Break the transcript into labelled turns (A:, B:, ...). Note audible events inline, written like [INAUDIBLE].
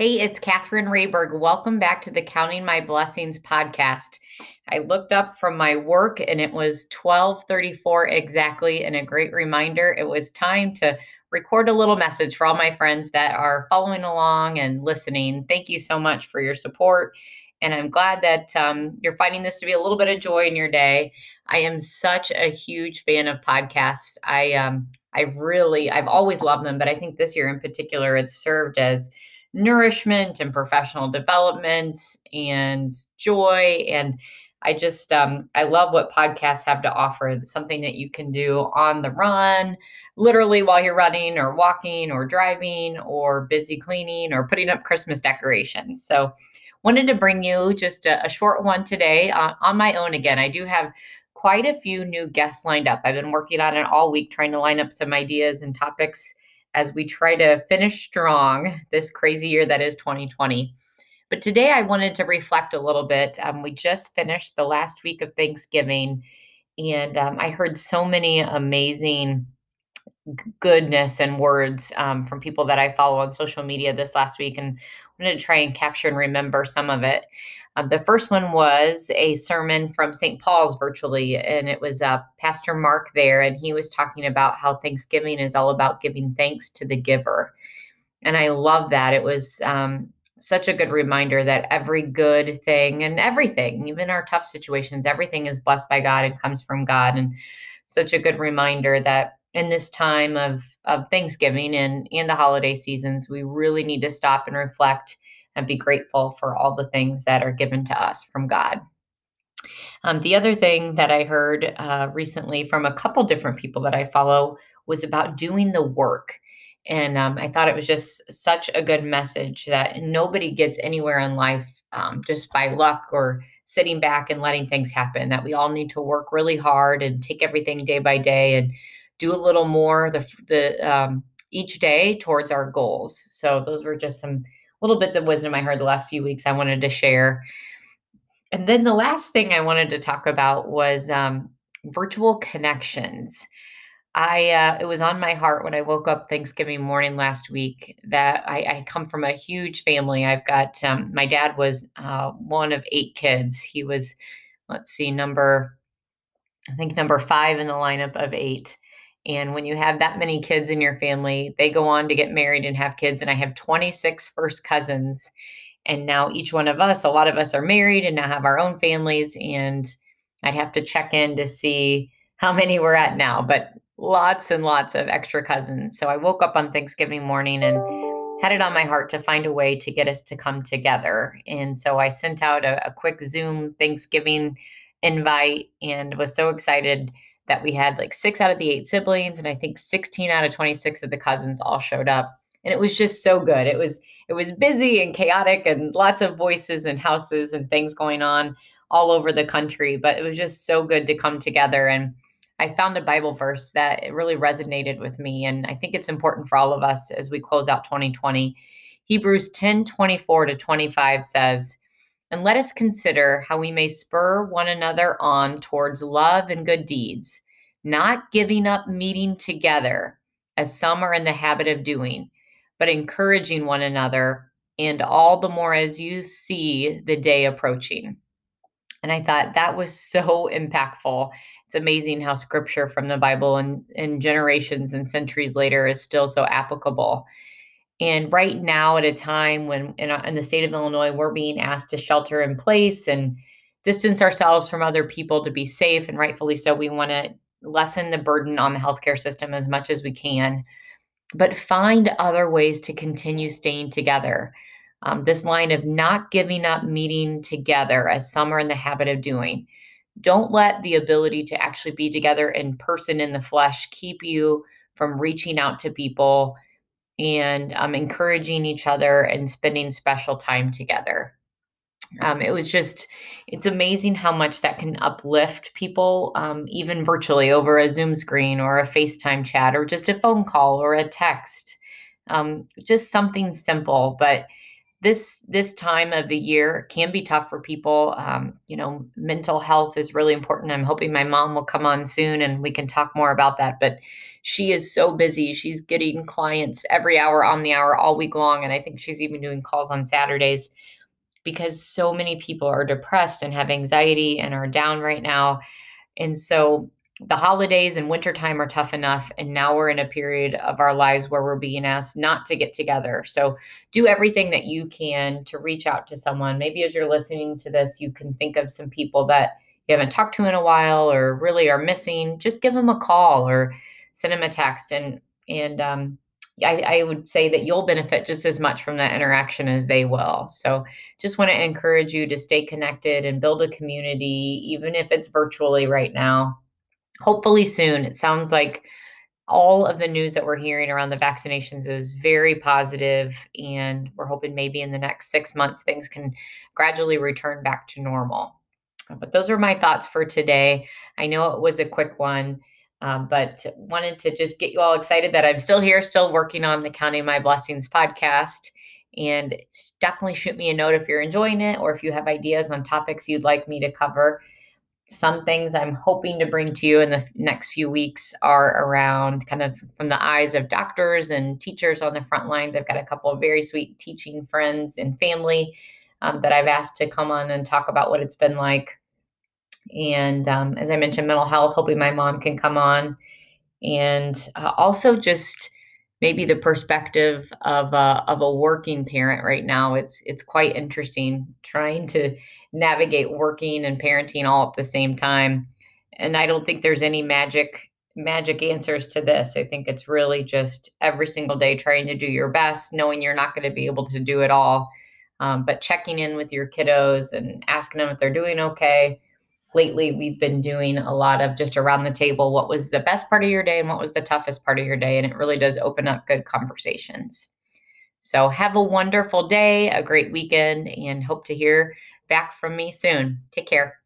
A: Hey, it's Catherine Rayberg. Welcome back to the Counting My Blessings podcast. I looked up from my work and it was 1234 exactly and a great reminder it was time to record a little message for all my friends that are following along and listening. Thank you so much for your support. And I'm glad that um, you're finding this to be a little bit of joy in your day. I am such a huge fan of podcasts. I um, I really I've always loved them, but I think this year in particular, it's served as nourishment and professional development and joy and i just um, i love what podcasts have to offer it's something that you can do on the run literally while you're running or walking or driving or busy cleaning or putting up christmas decorations. So wanted to bring you just a, a short one today uh, on my own again. I do have quite a few new guests lined up. I've been working on it all week trying to line up some ideas and topics as we try to finish strong this crazy year that is 2020. But today I wanted to reflect a little bit. Um, we just finished the last week of Thanksgiving, and um, I heard so many amazing goodness and words um, from people that I follow on social media this last week, and wanted to try and capture and remember some of it. Um, the first one was a sermon from St. Paul's virtually, and it was uh, Pastor Mark there, and he was talking about how Thanksgiving is all about giving thanks to the giver. And I love that. It was um, such a good reminder that every good thing and everything, even our tough situations, everything is blessed by God and comes from God. And such a good reminder that in this time of, of Thanksgiving and, and the holiday seasons, we really need to stop and reflect and be grateful for all the things that are given to us from God. Um, the other thing that I heard uh, recently from a couple different people that I follow was about doing the work. And um, I thought it was just such a good message that nobody gets anywhere in life um, just by luck or sitting back and letting things happen, that we all need to work really hard and take everything day by day and do a little more the, the um, each day towards our goals. So those were just some little bits of wisdom I heard the last few weeks I wanted to share. And then the last thing I wanted to talk about was um, virtual connections. I uh, it was on my heart when I woke up Thanksgiving morning last week that I, I come from a huge family. I've got um, my dad was uh, one of eight kids. He was, let's see, number I think number five in the lineup of eight. And when you have that many kids in your family, they go on to get married and have kids. And I have 26 first cousins. And now each one of us, a lot of us are married and now have our own families. And I'd have to check in to see how many we're at now, but lots and lots of extra cousins. So I woke up on Thanksgiving morning and had it on my heart to find a way to get us to come together. And so I sent out a, a quick Zoom Thanksgiving invite and was so excited that we had like six out of the eight siblings and i think 16 out of 26 of the cousins all showed up and it was just so good. It was it was busy and chaotic and lots of voices and houses and things going on all over the country but it was just so good to come together and i found a bible verse that it really resonated with me and i think it's important for all of us as we close out 2020 hebrews 10 24 to 25 says and let us consider how we may spur one another on towards love and good deeds, not giving up meeting together, as some are in the habit of doing, but encouraging one another, and all the more as you see the day approaching. And I thought that was [LAUGHS] so impactful. It's amazing how scripture from the Bible and, and generations and centuries later is still so applicable. And right now, at a time when in, in, the state of Illinois, we're being asked to shelter in place and distance ourselves from other people to be safe, and rightfully so, we want to lessen the burden on the healthcare system as much as we can, but find other ways to continue staying together. Um, this line of not giving up meeting together, as some are in the habit of doing. Don't let the ability to actually be together in person in the flesh keep you from reaching out to people and um, encouraging each other and spending special time together. Um, it was just, it's amazing how much that can uplift people, um, even virtually over a Zoom screen or a FaceTime chat or just a phone call or a text. Um, just something simple, but this this time of the year can be tough for people. Um, you know, mental health is really important. I'm hoping my mom will come on soon and we can talk more about that. But she is so busy. She's getting clients every hour on the hour all week long, and I think she's even doing calls on Saturdays because so many people are depressed and have anxiety and are down right now. And so the holidays and wintertime are tough enough and now we're in a period of our lives where we're being asked not to get together. So do everything that you can to reach out to someone. Maybe as you're listening to this you can think of some people that you haven't talked to in a while or really are missing. Just give them a call or send them a text. And and um, I, I would say that you'll benefit just as much from that interaction as they will. So, just want to encourage you to stay connected and build a community, even if it's virtually right now hopefully soon. It sounds like all of the news that we're hearing around the vaccinations is very positive, and we're hoping maybe in the next six months things can gradually return back to normal. But those are my thoughts for today. I know it was a quick one, um, but wanted to just get you all excited that I'm still here, still working on the Counting My Blessings podcast. And definitely shoot me a note if you're enjoying it or if you have ideas on topics you'd like me to cover some things I'm hoping to bring to you in the next few weeks are around kind of from the eyes of doctors and teachers on the front lines. I've got a couple of very sweet teaching friends and family um, that I've asked to come on and talk about what it's been like. And um, as I mentioned, mental health, hoping my mom can come on. And uh, also just maybe the perspective of a, of a working parent right now. It's it's quite interesting trying to navigate working and parenting all at the same time. And I don't think there's any magic magic answers to this. I think it's really just every single day trying to do your best, knowing you're not going to be able to do it all, um, but checking in with your kiddos and asking them if they're doing okay. Lately, we've been doing a lot of just around the table what was the best part of your day and what was the toughest part of your day. And it really does open up good conversations. So, have a wonderful day, a great weekend, and hope to hear back from me soon. Take care.